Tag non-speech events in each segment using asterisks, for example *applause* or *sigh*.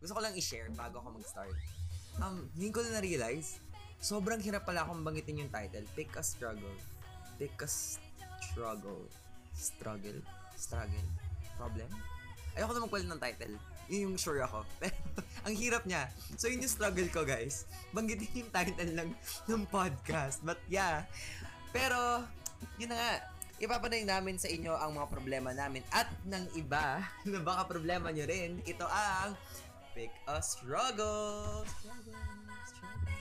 gusto ko lang i-share bago ako mag-start. Um, hindi ko na na-realize, sobrang hirap pala akong banggitin yung title. Pick a struggle. Pick a struggle. Struggle. Struggle. Problem? Ayoko na magpalit ng title. Yun yung sure ako. *laughs* Pero, ang hirap niya. So, yun yung struggle ko, guys. Banggitin yung title lang ng podcast. But, yeah. Pero, yun na nga. Ipapanay namin sa inyo ang mga problema namin at ng iba *laughs* na baka problema nyo rin. Ito ang Pick a Struggle. Struggle, struggle.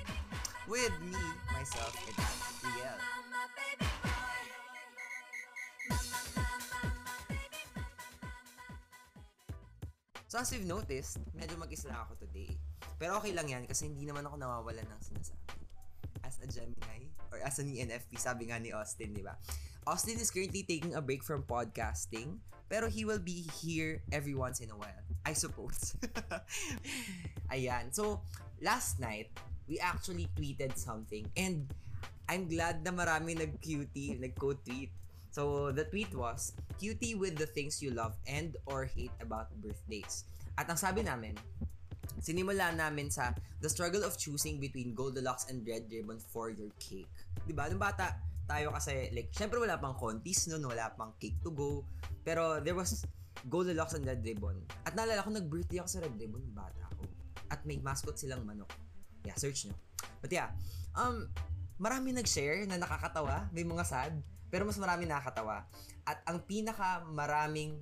With me, myself, and Riel. So as you've noticed, medyo mag-isa ako today. Pero okay lang yan kasi hindi naman ako nawawalan ng sinasabi. As a Gemini, or as an ENFP, sabi nga ni Austin, di ba? Austin is currently taking a break from podcasting, pero he will be here every once in a while. I suppose. *laughs* Ayan. So, last night, we actually tweeted something and I'm glad na marami nag-QT, nag-quote tweet. So, the tweet was, QT with the things you love and or hate about birthdays. At ang sabi namin, sinimula namin sa the struggle of choosing between Goldilocks and Red Ribbon for your cake. Di ba? Nung bata, tayo kasi, like, syempre wala pang contest nun, wala pang cake to go. Pero there was Goldilocks and Red Ribbon. At naalala ko, nag-birthday ako sa Red Ribbon, bata ako. At may mascot silang manok. Yeah, search nyo. But yeah, um, marami nag-share na nakakatawa, may mga sad, pero mas marami nakakatawa. At ang pinaka maraming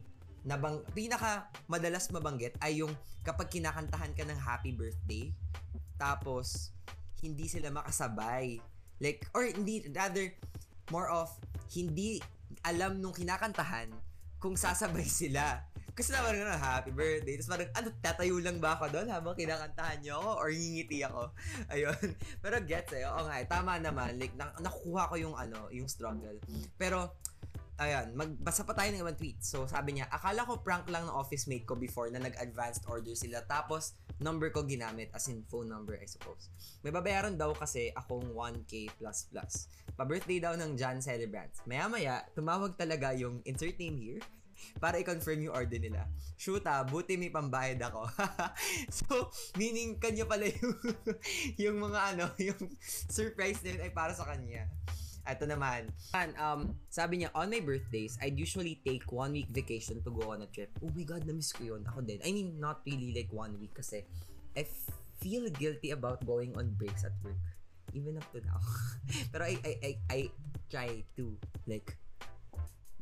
nabang pinaka madalas mabanggit ay yung kapag kinakantahan ka ng happy birthday tapos hindi sila makasabay like or hindi rather more of hindi alam nung kinakantahan kung sasabay sila. Kasi naman nga happy birthday. Tapos parang ano tatayo lang ba ako doon habang kinakantahan niyo ako or ngingiti ako? *laughs* Ayun. Pero gets eh. Oo nga eh, tama naman. Like na- nakuha ko yung ano yung struggle. Pero Ayan, magbasa pa tayo ng ibang tweet. So, sabi niya, akala ko prank lang ng office mate ko before na nag-advanced order sila. Tapos, number ko ginamit, as in phone number, I suppose. May babayaran daw kasi akong 1K++. Pa-birthday daw ng Jan Celebrants. Maya-maya, tumawag talaga yung insert name here *laughs* para i-confirm yung order nila. Shoot ah, buti may pambayad ako. *laughs* so, meaning kanya pala yung, *laughs* yung mga ano, yung surprise yun ay para sa kanya. Ito naman. Um, sabi niya, on my birthdays, I'd usually take one week vacation to go on a trip. Oh my God, na-miss ko yun. Ako din. I mean, not really like one week kasi I feel guilty about going on breaks at work. Even up to now. *laughs* Pero I, I, I, I try to, like,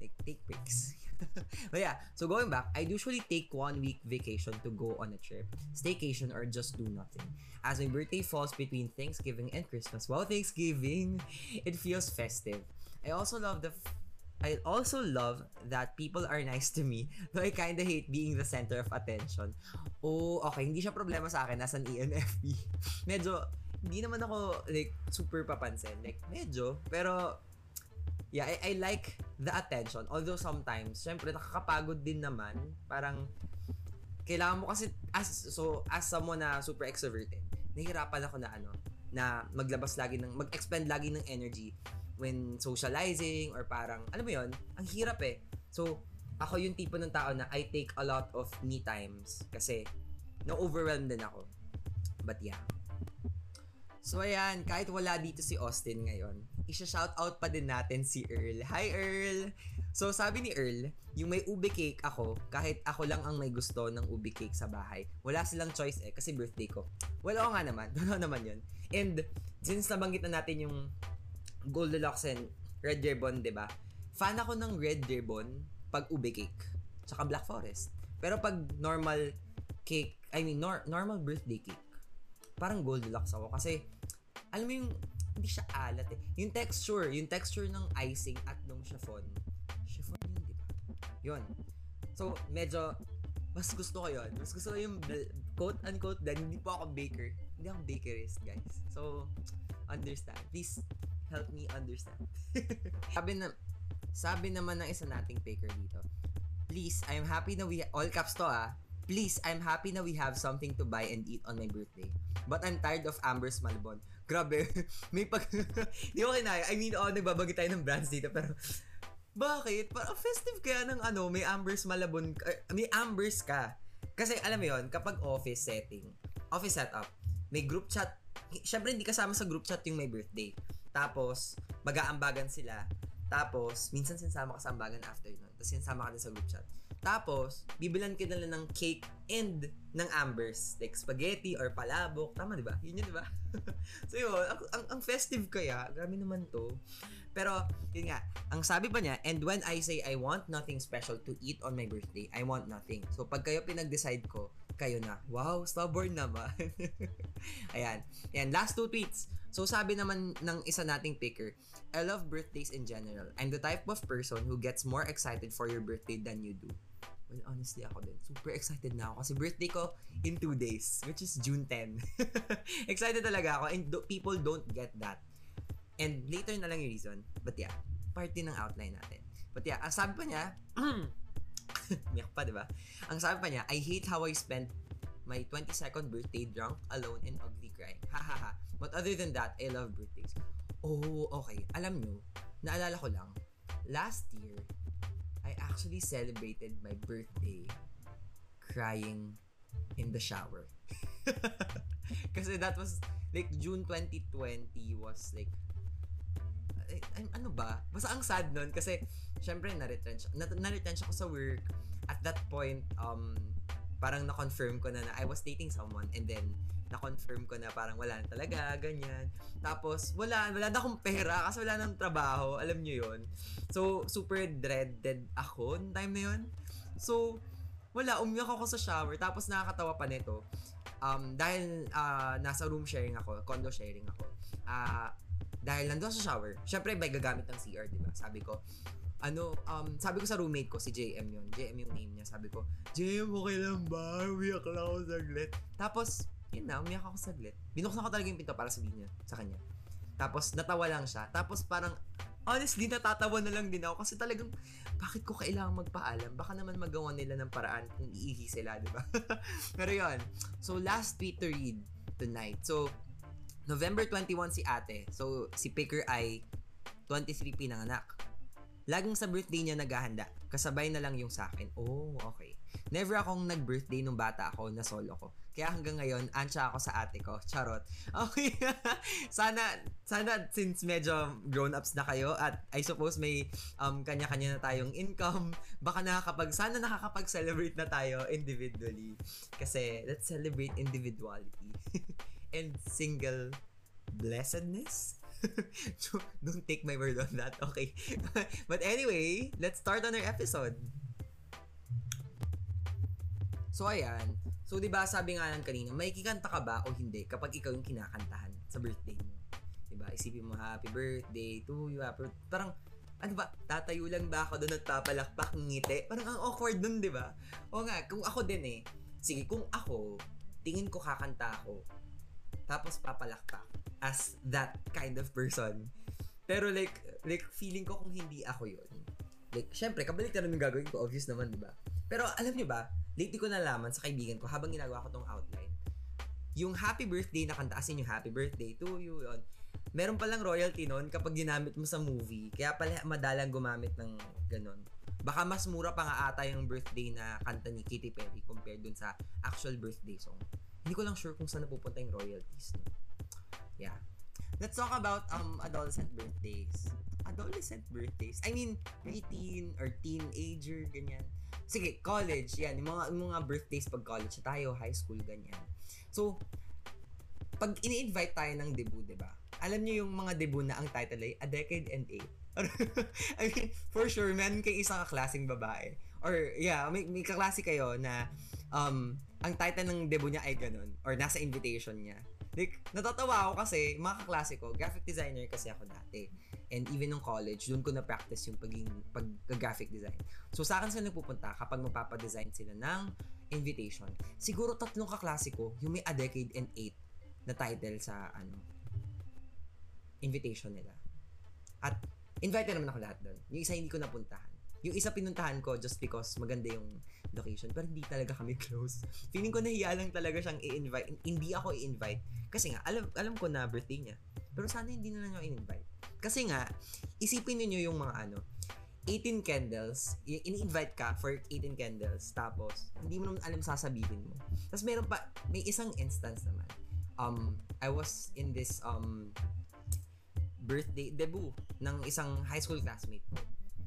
like, take breaks. *laughs* but yeah, so going back, I usually take one week vacation to go on a trip, staycation, or just do nothing. As my birthday falls between Thanksgiving and Christmas, wow, Thanksgiving, *laughs* it feels festive. I also love the f- I also love that people are nice to me, *laughs* though I kinda hate being the center of attention. Oh, okay, hindi siya problema sa akin as an ENFP. medyo, hindi naman ako, like, super papansin. Like, medyo, pero, yeah, I, I like the attention. Although sometimes, syempre, nakakapagod din naman. Parang, kailangan mo kasi, as, so, as someone na super extroverted, nahihirapan ako na ano, na maglabas lagi ng, mag-expend lagi ng energy when socializing or parang, ano mo yun, ang hirap eh. So, ako yung tipo ng tao na I take a lot of me times kasi na-overwhelmed din ako. But yeah. So ayan, kahit wala dito si Austin ngayon, isa-shoutout pa din natin si Earl. Hi Earl! So sabi ni Earl, yung may ube cake ako, kahit ako lang ang may gusto ng ube cake sa bahay, wala silang choice eh, kasi birthday ko. Well, oo nga naman. *laughs* Totoo naman yun. And since nabanggit na natin yung Goldilocks and Red Ribbon, di ba? Fan ako ng Red Ribbon pag ube cake. Tsaka Black Forest. Pero pag normal cake, I mean, nor- normal birthday cake, parang Goldilocks ako. Kasi, alam mo yung, hindi siya alat eh. Yung texture, yung texture ng icing at nung chiffon. Chiffon yun, di ba? Yun. So, medyo, mas gusto ko yun. Mas gusto ko yung quote-unquote dan hindi po ako baker. Hindi ako bakerist, guys. So, understand. Please, help me understand. *laughs* sabi na, sabi naman ng isa nating baker dito, Please, I'm happy na we, all caps to ah, Please, I'm happy na we have something to buy and eat on my birthday. But I'm tired of Amber's Malbon. Grabe, *laughs* may pag... *laughs* Di ko kinaya. I mean, oh, nagbabagi tayo ng brands dito, pero... Bakit? Parang festive kaya ng ano, may Amber's Malabon, uh, may Amber's ka. Kasi alam mo yon kapag office setting, office setup, may group chat. Syempre hindi kasama sa group chat yung may birthday. Tapos, mag-aambagan sila. Tapos, minsan sinsama ka sa ambagan after nun. Tapos, sinsama ka din sa group chat. Tapos, bibilan ka nila ng cake and ng ambers. Like spaghetti or palabok. Tama, di ba? Yun yun, di ba? *laughs* so, yun. Ang, ang, ang festive kaya, grabe naman to. Pero, yun nga, ang sabi pa niya, and when I say I want nothing special to eat on my birthday, I want nothing. So, pag kayo pinag-decide ko, kayo na, wow, stubborn naman. *laughs* Ayan. Ayan, last two tweets. So, sabi naman ng isa nating picker, I love birthdays in general. I'm the type of person who gets more excited for your birthday than you do. Well, honestly, ako din. Super excited na ako kasi birthday ko in two days, which is June 10. *laughs* excited talaga ako and do- people don't get that. And later na lang yung reason. But yeah, part din ng outline natin. But yeah, ang sabi pa niya, *clears throat* miyak pa, di ba? Ang sabi pa niya, I hate how I spent my 22nd birthday drunk, alone, and ugly crying. Ha ha ha. But other than that, I love birthdays. Oh, okay. Alam nyo, naalala ko lang, last year, I actually celebrated my birthday crying in the shower. *laughs* Kasi that was, like, June 2020 was, like, ay, ay, ano ba? Basta ang sad nun kasi syempre na-retrench, na, na-retrench ako sa work. At that point, um, parang na-confirm ko na na I was dating someone and then na-confirm ko na parang wala na talaga, ganyan. Tapos, wala, wala na akong pera kasi wala nang trabaho, alam nyo yon So, super dreaded ako noong time na yon So, wala, umiyak ako sa shower. Tapos, nakakatawa pa nito. Um, dahil uh, nasa room sharing ako, condo sharing ako, uh, dahil nandun sa shower, syempre may gagamit ng CR, di ba? Sabi ko, ano, um, sabi ko sa roommate ko, si JM yun. JM yung name niya. Sabi ko, JM, okay lang ba? Umiyak lang ako saglit. Tapos, yun na, umiyak ako saglit. Binuksan ko talaga yung pinto para sabihin niya sa kanya. Tapos, natawa lang siya. Tapos, parang, honestly, natatawa na lang din ako kasi talagang, bakit ko kailangan magpaalam? Baka naman magawa nila ng paraan kung iihi sila, di ba? *laughs* Pero yun. So, last tweet to read tonight. So, November 21 si ate. So, si Picker ay 23 pinanganak. Laging sa birthday niya naghahanda. Kasabay na lang yung sa akin. Oh, okay. Never akong nag-birthday nung bata ako na solo ko. Kaya hanggang ngayon, ansya ako sa ate ko. Charot. *laughs* Okay. sana, sana since medyo grown-ups na kayo at I suppose may um, kanya-kanya na tayong income, baka nakakapag, sana nakakapag-celebrate na tayo individually. Kasi let's celebrate individuality. *laughs* and single blessedness. *laughs* Don't take my word on that. Okay. *laughs* but anyway, let's start on our episode. So ayan. So 'di ba sabi nga nan kanina, may kikanta ka ba o hindi kapag ikaw yung kinakantahan sa birthday mo? 'Di ba? Isipin mo happy birthday to you. Happy, parang ano ba, tatayo lang ba ako doon at papalakpak ngiti? Parang ang awkward nun, di ba? O nga, kung ako din eh, sige, kung ako, tingin ko kakanta ako, tapos papalakpak as that kind of person. Pero like, like feeling ko kung hindi ako yun. Like, syempre, kabalik na yung gagawin ko, obvious naman, di ba? Pero alam niyo ba, lately ko nalaman sa kaibigan ko habang ginagawa ko tong outline, yung happy birthday na kanta, as in yung happy birthday to you, yun, meron palang royalty nun kapag ginamit mo sa movie. Kaya pala madalang gumamit ng ganun. Baka mas mura pa nga ata yung birthday na kanta ni Katy Perry compared dun sa actual birthday song. Hindi ko lang sure kung saan napupunta yung royalties. No? Yeah. Let's talk about um adolescent birthdays. Adolescent birthdays? I mean, preteen or teenager, ganyan. Sige, college, yan. Yung mga, yung mga birthdays pag college tayo, high school, ganyan. So, pag ini-invite tayo ng debut, di ba? Alam niyo yung mga debut na ang title ay A Decade and Eight. *laughs* I mean, for sure, meron kay isang kaklaseng babae. Or, yeah, may, may kaklase kayo na um, ang title ng debut niya ay ganun or nasa invitation niya. Like, natatawa ako kasi mga kaklase ko, graphic designer kasi ako dati. And even nung college, doon ko na-practice yung pagiging pag-graphic design. So, sa akin sila nagpupunta kapag magpapadesign sila ng invitation. Siguro tatlong kaklase ko, yung may A Decade and Eight na title sa ano invitation nila. At invited naman ako lahat doon. Yung isa hindi ko napuntahan. Yung isa pinuntahan ko just because maganda yung location. Pero hindi talaga kami *laughs* close. Feeling ko nahiya lang talaga siyang i-invite. Hindi ako i-invite. Kasi nga, alam, alam ko na birthday niya. Pero sana hindi na lang niyo i-invite. Kasi nga, isipin niyo yung mga ano, 18 candles, i- ini-invite ka for 18 candles, tapos, hindi mo naman alam sasabihin mo. Tapos meron pa, may isang instance naman. Um, I was in this, um, birthday debut ng isang high school classmate ko.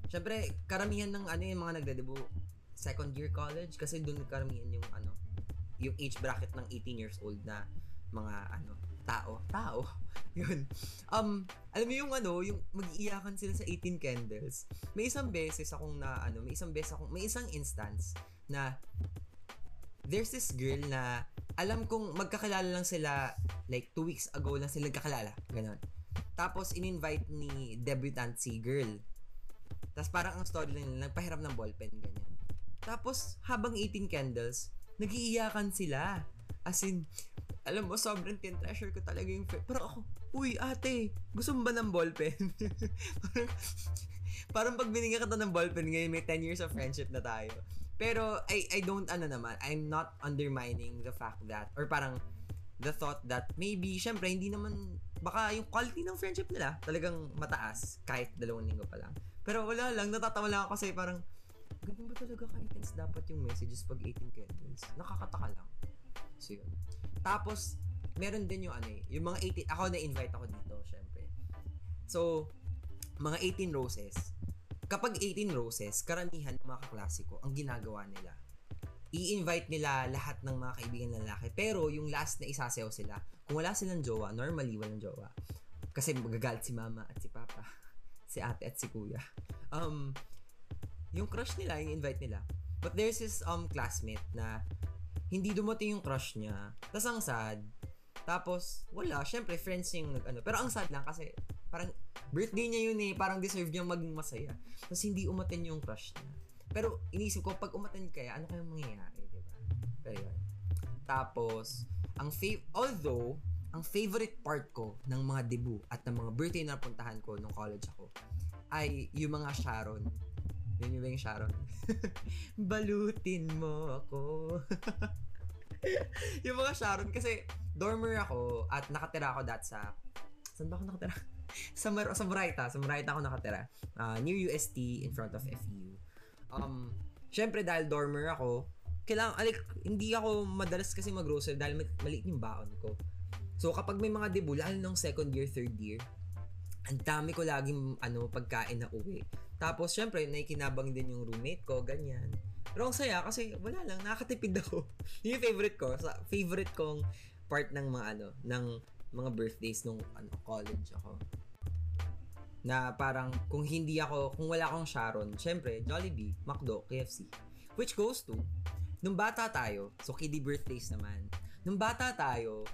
Siyempre, karamihan ng ano yung mga nagde-debut second year college kasi doon karamihan yung ano, yung age bracket ng 18 years old na mga ano, tao. Tao. *laughs* Yun. Um, alam mo yung ano, yung mag-iiyakan sila sa 18 candles. May isang beses akong na ano, may isang beses akong, may isang instance na there's this girl na alam kong magkakilala lang sila like two weeks ago lang sila nagkakilala. Ganon. Tapos in-invite ni debutante si girl. Tapos parang ang story lang nila, nagpahiram ng ballpen, ganyan. Tapos, habang 18 candles, nagiiyakan sila. As in, alam mo, sobrang tin-treasure ko talaga yung friend. Pero ako, uy, ate, gusto mo ba ng ballpen? *laughs* parang, parang pag binigyan ka to ng ballpen ngayon, may 10 years of friendship na tayo. Pero, I, I don't, ano naman, I'm not undermining the fact that, or parang, the thought that maybe, syempre, hindi naman, baka yung quality ng friendship nila talagang mataas kahit dalawang linggo pa lang. Pero wala lang, natatawa lang ako kasi parang, ganun ba talaga ka-intense dapat yung messages pag 18 candles? Nakakataka lang. So, yun. Tapos, meron din yung ano eh, yung mga 18, ako na-invite ako dito, syempre. So, mga 18 roses. Kapag 18 roses, karamihan ng mga kaklasiko, ang ginagawa nila, i-invite nila lahat ng mga kaibigan ng lalaki. Pero yung last na isasayaw sila, kung wala silang jowa, normally walang jowa. Kasi magagalit si mama at si papa, *laughs* si ate at si kuya. Um, yung crush nila, yung invite nila. But there's this um classmate na hindi dumating yung crush niya. Tapos ang sad. Tapos, wala. Syempre, friends yung nag ano. Pero ang sad lang kasi parang birthday niya yun eh. Parang deserve niyang maging masaya. Tapos hindi umaten yung crush niya. Pero inisip ko, pag umaten kaya, ano kayang mangyayari, di ba? Pero yun. Tapos, ang fav- although, ang favorite part ko ng mga debut at ng mga birthday na napuntahan ko nung college ako ay yung mga Sharon. Yun yung ba yung Sharon? *laughs* Balutin mo ako. *laughs* yung mga Sharon kasi dormer ako at nakatira ako dat sa saan ba ako nakatira? *laughs* sa Mar sa Moraita, sa Moraita ako nakatira. Uh, near UST in front of FU. Um, syempre dahil dormer ako, kailangan, like, hindi ako madalas kasi mag-grocery dahil maliit yung baon ko. So, kapag may mga debut, lalo nung second year, third year, ang dami ko laging ano, pagkain na uwi. Tapos, syempre, naikinabang din yung roommate ko, ganyan. Pero ang saya kasi wala lang, nakakatipid ako. Yun *laughs* yung favorite ko. Sa favorite kong part ng mga ano, ng mga birthdays nung ano, college ako. Na parang kung hindi ako, kung wala akong Sharon, syempre, Jollibee, McDo, KFC. Which goes to, nung bata tayo, so kiddie birthdays naman, nung bata tayo,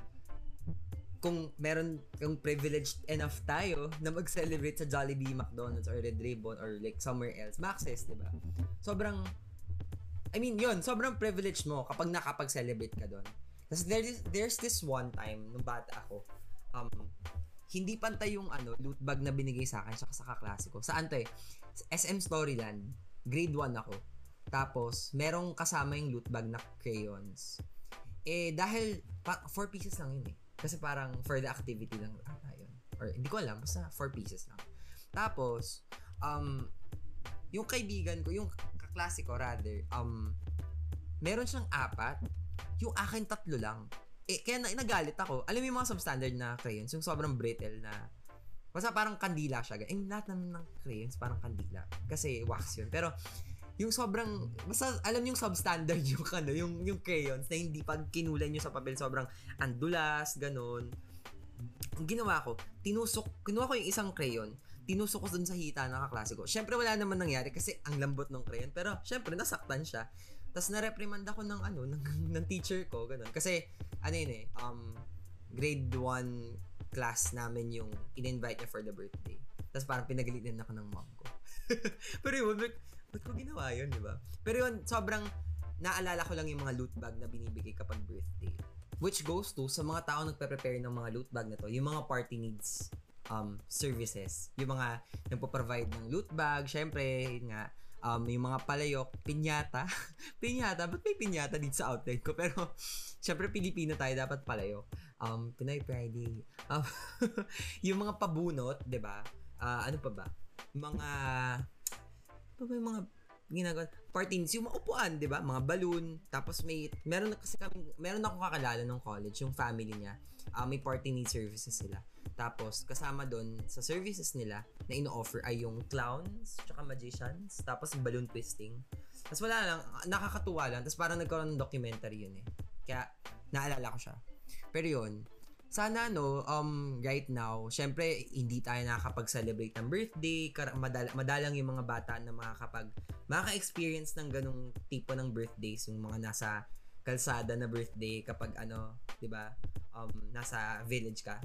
kung meron kung privileged enough tayo na mag-celebrate sa Jollibee, McDonald's, or Red Ribbon, or like somewhere else, Maxis, di ba? Sobrang, I mean, yun, sobrang privileged mo kapag nakapag-celebrate ka doon. Tapos there's, there's this one time, nung bata ako, um, hindi pantay yung ano, loot bag na binigay sa akin, sa kaklase ko. Saan to eh? SM Storyland. Grade 1 ako. Tapos, merong kasama yung loot bag na crayons. Eh, dahil, pa, 4 pieces lang yun eh. Kasi parang for the activity lang ata yun. Or hindi ko alam, basta 4 pieces lang. Tapos, um, yung kaibigan ko, yung kaklase ko rather, um, meron siyang apat, yung akin tatlo lang. Eh, kaya na, nagalit ako. Alam mo yung mga substandard na crayons, yung sobrang brittle na, basta parang kandila siya. Eh, lahat naman ng crayons parang kandila. Kasi wax yun. Pero, yung sobrang, basta alam yung substandard *laughs* yung ano, yung, yung crayons na hindi pag kinulan nyo sa papel, sobrang andulas, ganun. Ang ginawa ko, tinusok, kinuha ko yung isang crayon, tinusok ko dun sa hita ng kaklase ko. Siyempre, wala naman nangyari kasi ang lambot ng crayon. Pero, siyempre, nasaktan siya. Tapos, na-reprimand ako ng ano, *laughs* ng, ng teacher ko, ganun. Kasi, ano yun eh, um, grade 1 class namin yung in-invite niya for the birthday. Tapos, parang pinagalitan ako ng mom ko. *laughs* Pero yun, ba't, ba't ko ginawa yun, di ba? Pero yun, sobrang, naalala ko lang yung mga loot bag na binibigay kapag birthday. Which goes to, sa mga tao nagpe-prepare ng mga loot bag na to, yung mga party needs um, services. Yung mga nagpo-provide ng loot bag, syempre, yun nga, um, yung mga palayok, pinyata. *laughs* pinyata, ba't may pinyata dito sa outlet ko? Pero, *laughs* syempre, Pilipino tayo, dapat palayok. Um, Pinoy Friday. Um, *laughs* yung mga pabunot, di ba? Uh, ano pa ba? Mga, pa ba yung mga ginagawa? Party needs, yung mga upuan, di ba? Mga balloon. Tapos may, meron na kasi kami, meron akong kakalala ng college, yung family niya. Uh, may party need services sila. Tapos, kasama doon, sa services nila, na ino-offer ay yung clowns, tsaka magicians, tapos balloon twisting. Tapos wala lang, nakakatuwa lang. Tapos parang nagkaroon ng documentary yun eh. Kaya, naalala ko siya. Pero yun, sana no, um, right now, syempre, hindi tayo nakakapag-celebrate ng birthday, kar- madal- madalang yung mga bata na makakapag, makaka-experience ng ganong tipo ng birthdays, yung mga nasa kalsada na birthday kapag ano, 'di ba? Um nasa village ka.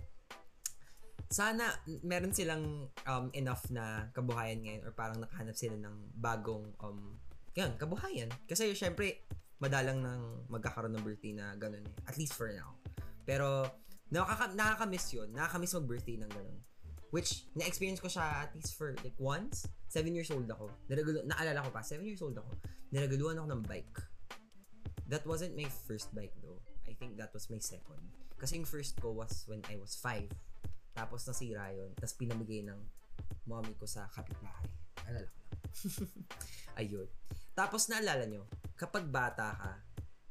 Sana meron silang um enough na kabuhayan ngayon or parang nakahanap sila ng bagong um yan, kabuhayan. Kasi syempre madalang nang magkakaroon ng birthday na ganun eh. At least for now. Pero nakaka nakaka-miss 'yun. Nakaka-miss mag-birthday ng ganun. Which, na-experience ko siya at least for like once. 7 years old ako. Naragulo, naalala ko pa, 7 years old ako. Niragaluan ako ng bike. That wasn't my first bike though. I think that was my second. Kasi yung first ko was when I was 5. Tapos nasira yun. Tapos pinamigay ng mommy ko sa kapitbahay. Alala ko lang. *laughs* Ayun. Tapos naalala nyo, kapag bata ka,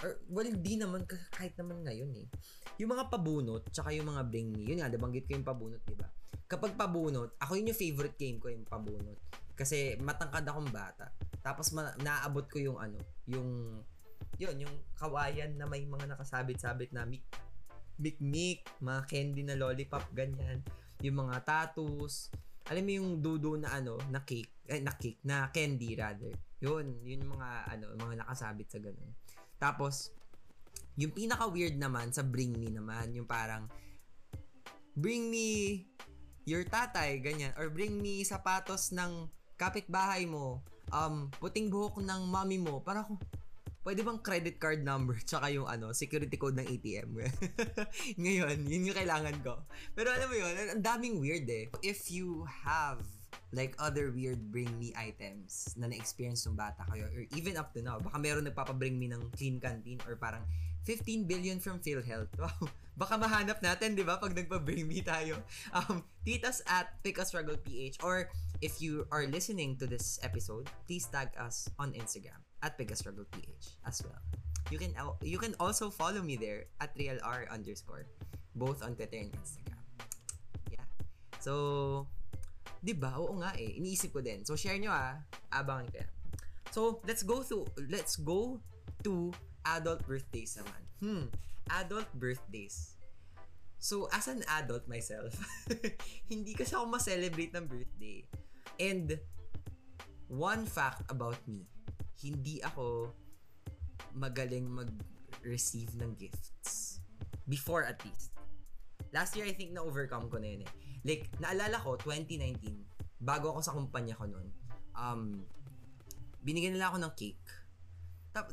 or well, di naman, kahit naman ngayon eh. Yung mga pabunot, tsaka yung mga bring me, yun nga, nabanggit ko yung pabunot, di ba? Kapag pabunot, ako yun yung favorite game ko, yung pabunot. Kasi matangkad akong bata. Tapos ma- naaabot ko yung ano, yung yun, yung kawayan na may mga nakasabit-sabit na mik mikmik, mga candy na lollipop, ganyan. Yung mga tattoos. Alam mo yung dudo na ano, na cake, eh, na cake, na candy rather. Yun, yun yung mga ano, mga nakasabit sa ganun. Tapos, yung pinaka weird naman sa Bring Me naman, yung parang bring me your tatay, ganyan. Or bring me sapatos ng kapitbahay mo. Um, puting buhok ng mommy mo. Para ako, pwede bang credit card number *laughs* tsaka yung ano, security code ng ATM. *laughs* Ngayon, yun yung kailangan ko. Pero alam mo yun, ang daming weird eh. If you have like other weird bring me items na na-experience ng bata kayo or even up to now, baka meron nagpapabring me ng clean canteen or parang 15 billion from PhilHealth. *laughs* Wow. Baka mahanap natin, di ba, pag nagpa-bring me tayo. Um, tweet us at PH or if you are listening to this episode, please tag us on Instagram at PH as well. You can you can also follow me there at RealR underscore both on Twitter and Instagram. Yeah. So, di ba? Oo nga eh. Iniisip ko din. So, share nyo ah. Abangan ko yan. So, let's go to, let's go to adult birthdays naman. Hmm adult birthdays. So, as an adult myself, *laughs* hindi kasi ako ma-celebrate ng birthday. And, one fact about me, hindi ako magaling mag-receive ng gifts. Before at least. Last year, I think na-overcome ko na yun eh. Like, naalala ko, 2019, bago ako sa kumpanya ko noon, um, binigyan nila ako ng cake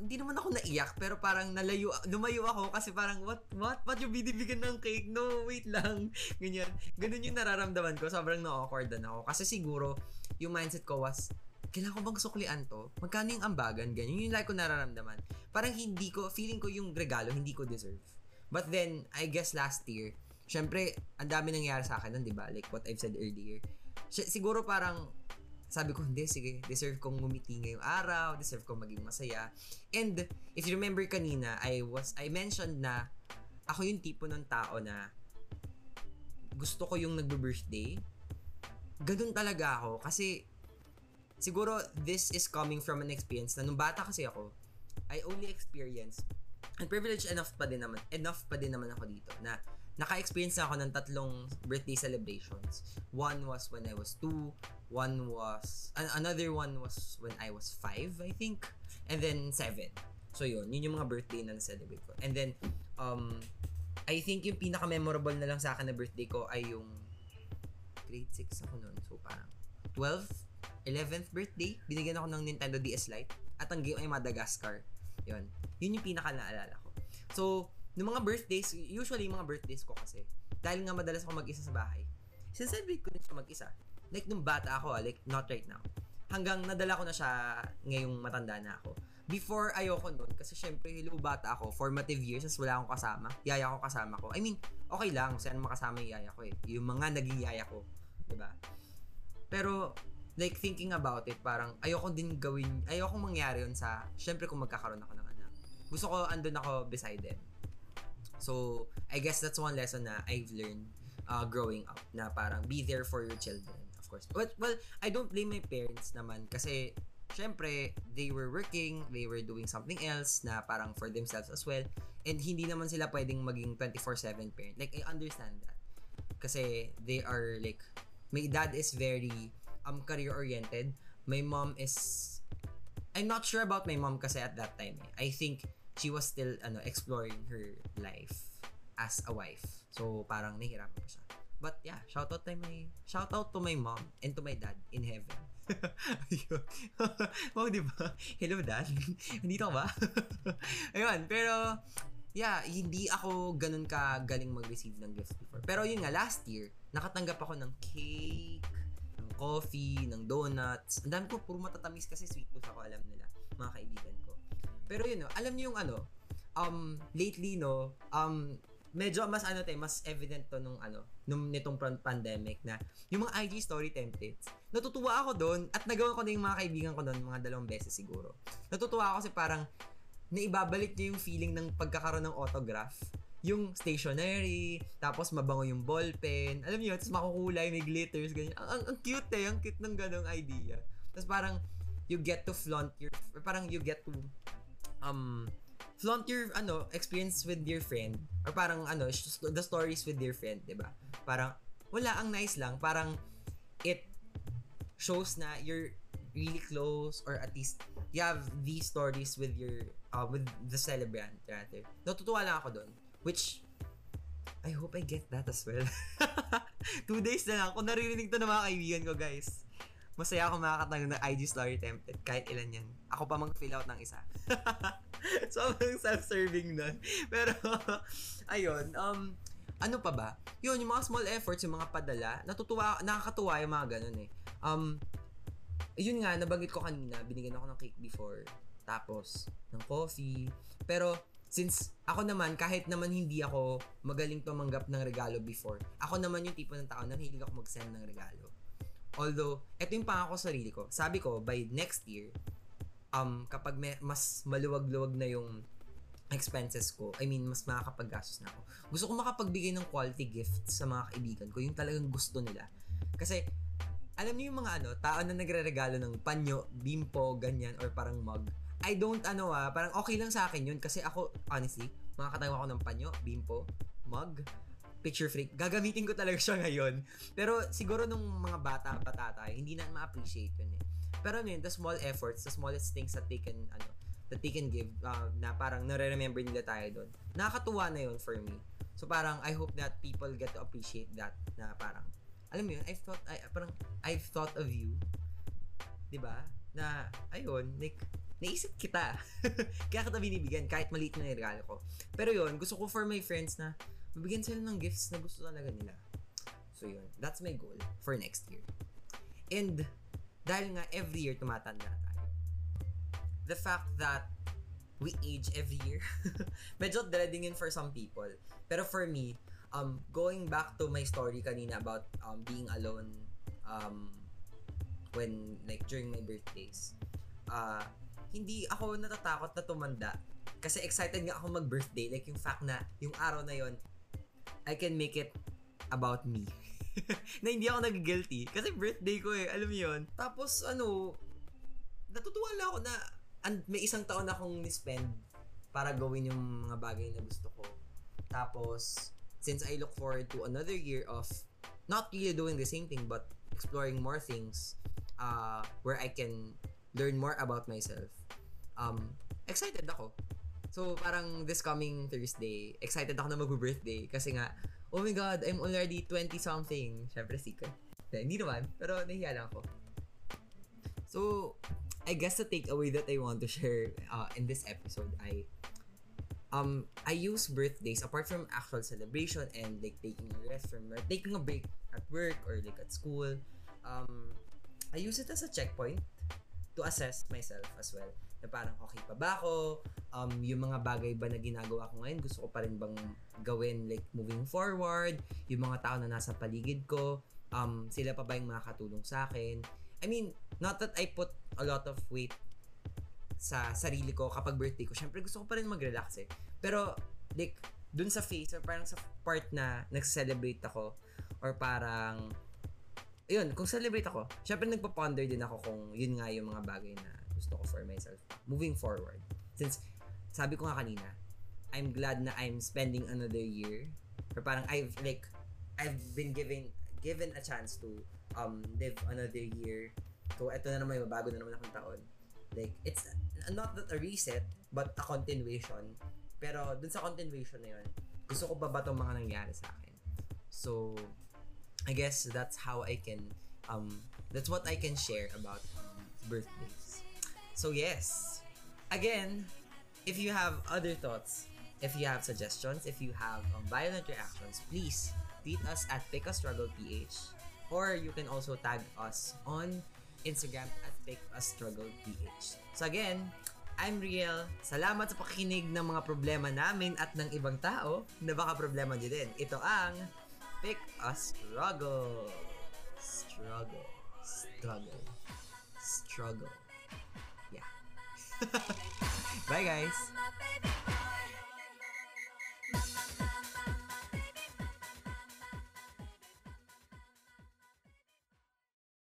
hindi naman ako naiyak, pero parang nalayo, lumayo ako kasi parang, what, what, what yung binibigyan ng cake? No, wait lang. *laughs* Ganyan. Ganun yung nararamdaman ko. Sobrang na-awkward na ako. Kasi siguro, yung mindset ko was, kailangan ko bang suklian to? Magkano yung ambagan? Ganyan. Yung like ko nararamdaman. Parang hindi ko, feeling ko yung regalo, hindi ko deserve. But then, I guess last year, syempre, ang dami nangyari sa akin nun, di ba? Like what I've said earlier. Siguro parang, sabi ko, hindi, sige, deserve kong ngumiti ngayong araw, deserve kong maging masaya. And, if you remember kanina, I was, I mentioned na, ako yung tipo ng tao na, gusto ko yung nagbe-birthday. Ganun talaga ako, kasi, siguro, this is coming from an experience na nung bata kasi ako, I only experienced, and privileged enough pa din naman, enough pa din naman ako dito, na, naka-experience na ako ng tatlong birthday celebrations. One was when I was two, one was, an- another one was when I was five, I think, and then seven. So yun, yun yung mga birthday na na-celebrate ko. And then, um, I think yung pinaka-memorable na lang sa akin na birthday ko ay yung grade 6 ako noon. So parang 12th, 11th birthday, binigyan ako ng Nintendo DS Lite at ang game ay Madagascar. Yun. Yun yung pinaka-naalala ko. So, Noong mga birthdays, usually mga birthdays ko kasi, dahil nga madalas ako mag-isa sa bahay, sincelebrate ko din siya mag-isa. Like, nung bata ako, ah, like, not right now. Hanggang nadala ko na siya ngayong matanda na ako. Before, ayoko nun. Kasi syempre, hello, bata ako. Formative years, as wala akong kasama. Yaya ko kasama ko. I mean, okay lang. Saan makasama yung yaya ko eh. Yung mga naging yaya ko. ba diba? Pero, like thinking about it, parang ayoko din gawin, ayoko mangyari yun sa, syempre kung magkakaroon ako ng anak. Gusto ko andun ako beside them. So, I guess that's one lesson na I've learned uh, growing up na parang be there for your children, of course. But, well, I don't blame my parents naman kasi syempre, they were working, they were doing something else na parang for themselves as well. And hindi naman sila pwedeng maging 24-7 parent. Like, I understand that. Kasi they are like, my dad is very um career-oriented. My mom is, I'm not sure about my mom kasi at that time eh. I think she was still ano exploring her life as a wife. So, parang nahihirapan pa siya. But yeah, shout out to my shout out to my mom and to my dad in heaven. *laughs* *laughs* Wow, di ba? Hello, dad. *laughs* Nandito ba? Ayun, pero yeah, hindi ako ganun ka galing mag-receive ng gifts before. Pero yun nga, last year, nakatanggap ako ng cake, ng coffee, ng donuts. Ang dami ko, puro matatamis kasi sweet tooth ako, alam nila, mga kaibigan ko. Pero yun, no, alam niyo yung ano, um, lately, no, um, medyo mas ano tayo, mas evident to nung ano, nung nitong pandemic na yung mga IG story templates. Natutuwa ako doon at nagawa ko na yung mga kaibigan ko doon mga dalawang beses siguro. Natutuwa ako kasi parang naibabalik niya yung feeling ng pagkakaroon ng autograph. Yung stationery, tapos mabango yung ballpen, alam niyo, tapos makukulay, may glitters, ganyan. Ang, ang, ang cute eh, ang cute ng ganong idea. Tapos parang, you get to flaunt your, parang you get to, um, flaunt your ano experience with your friend. Or parang ano the stories with your friend ba? Parang wala ang nice lang. Parang it shows na you're really close or at least you have these stories with your uh, with the celebrant rather. Natutuwa lang ako doon which I hope I get that as well *laughs* two days na lang kung naririnig to ng mga kaibigan ko guys masaya ako makakatanggap ng IG story template kahit ilan yan ako pa mag-fill out ng isa *laughs* sobrang self-serving nun. *laughs* Pero, ayun, um, ano pa ba? Yun, yung mga small efforts, yung mga padala, natutuwa, nakakatuwa yung mga ganun eh. Um, yun nga, nabanggit ko kanina, binigyan ako ng cake before. Tapos, ng coffee. Pero, since ako naman, kahit naman hindi ako magaling tumanggap ng regalo before, ako naman yung tipo ng tao na hilig ako mag-send ng regalo. Although, ito yung pangako sa sarili ko. Sabi ko, by next year, um, kapag may, mas maluwag-luwag na yung expenses ko, I mean, mas makakapaggastos na ako. Gusto ko makapagbigay ng quality gift sa mga kaibigan ko, yung talagang gusto nila. Kasi, alam niyo yung mga ano, tao na nagre-regalo ng panyo, bimpo, ganyan, or parang mug. I don't, ano ah, parang okay lang sa akin yun. Kasi ako, honestly, makakatawa ako ng panyo, bimpo, mug, picture freak. Gagamitin ko talaga siya ngayon. Pero siguro nung mga bata-bata tayo, hindi na ma-appreciate yun eh. Pero ano yun, the small efforts, the smallest things that they can, ano, that they can give, uh, na parang nare-remember nila tayo doon. Nakakatuwa na yun for me. So parang, I hope that people get to appreciate that, na parang, alam mo yun, I've thought, I, parang, I've thought of you, di ba? Na, ayun, like, naisip kita. *laughs* Kaya kita binibigyan, kahit maliit na regalo ko. Pero yun, gusto ko for my friends na, mabigyan sila ng gifts na gusto talaga nila. So yun, that's my goal for next year. And, dahil nga every year tumatanda tayo. The fact that we age every year, *laughs* medyo dreading yun for some people. Pero for me, um, going back to my story kanina about um, being alone um, when, like, during my birthdays, uh, hindi ako natatakot na tumanda kasi excited nga ako mag-birthday. Like, yung fact na, yung araw na yon I can make it about me. *laughs* na hindi ako nag-guilty. Kasi birthday ko eh, alam mo yun. Tapos ano, natutuwa lang ako na and may isang taon akong ni-spend para gawin yung mga bagay na gusto ko. Tapos, since I look forward to another year of not really doing the same thing but exploring more things uh, where I can learn more about myself. Um, excited ako. So, parang this coming Thursday, excited ako na mag-birthday kasi nga, oh my God, I'm already 20-something. Siyempre, secret. Hindi naman, pero nahiya lang ako. So, I guess the takeaway that I want to share uh, in this episode ay um I use birthdays apart from actual celebration and like taking a rest from work, taking a break at work or like at school. Um, I use it as a checkpoint to assess myself as well na parang okay pa ba ako? Um, yung mga bagay ba na ginagawa ko ngayon, gusto ko pa rin bang gawin like moving forward? Yung mga tao na nasa paligid ko, um, sila pa ba yung makakatulong sa akin? I mean, not that I put a lot of weight sa sarili ko kapag birthday ko. Syempre, gusto ko pa rin mag-relax eh. Pero, like, dun sa phase or parang sa part na nag-celebrate ako or parang yun, kung celebrate ako, syempre nagpa-ponder din ako kung yun nga yung mga bagay na gusto ko for myself moving forward. Since, sabi ko nga kanina, I'm glad na I'm spending another year or parang I've like I've been given given a chance to um live another year. So, eto na naman, bago na naman akong taon. Like, it's not that a reset, but a continuation. Pero, dun sa continuation na yun, gusto ko ba ba itong mga nangyari sa akin? So, I guess that's how I can, um, that's what I can share about um, birthdays. So, yes. Again, if you have other thoughts, if you have suggestions, if you have um, violent reactions, please tweet us at PickAStrugglePH or you can also tag us on Instagram at PickAStrugglePH. So again, I'm Riel. Salamat sa pakikinig ng mga problema namin at ng ibang tao na baka problema nyo din. Ito ang Pick a Struggle. Struggle. Struggle. Struggle. Yeah. *laughs* Bye guys!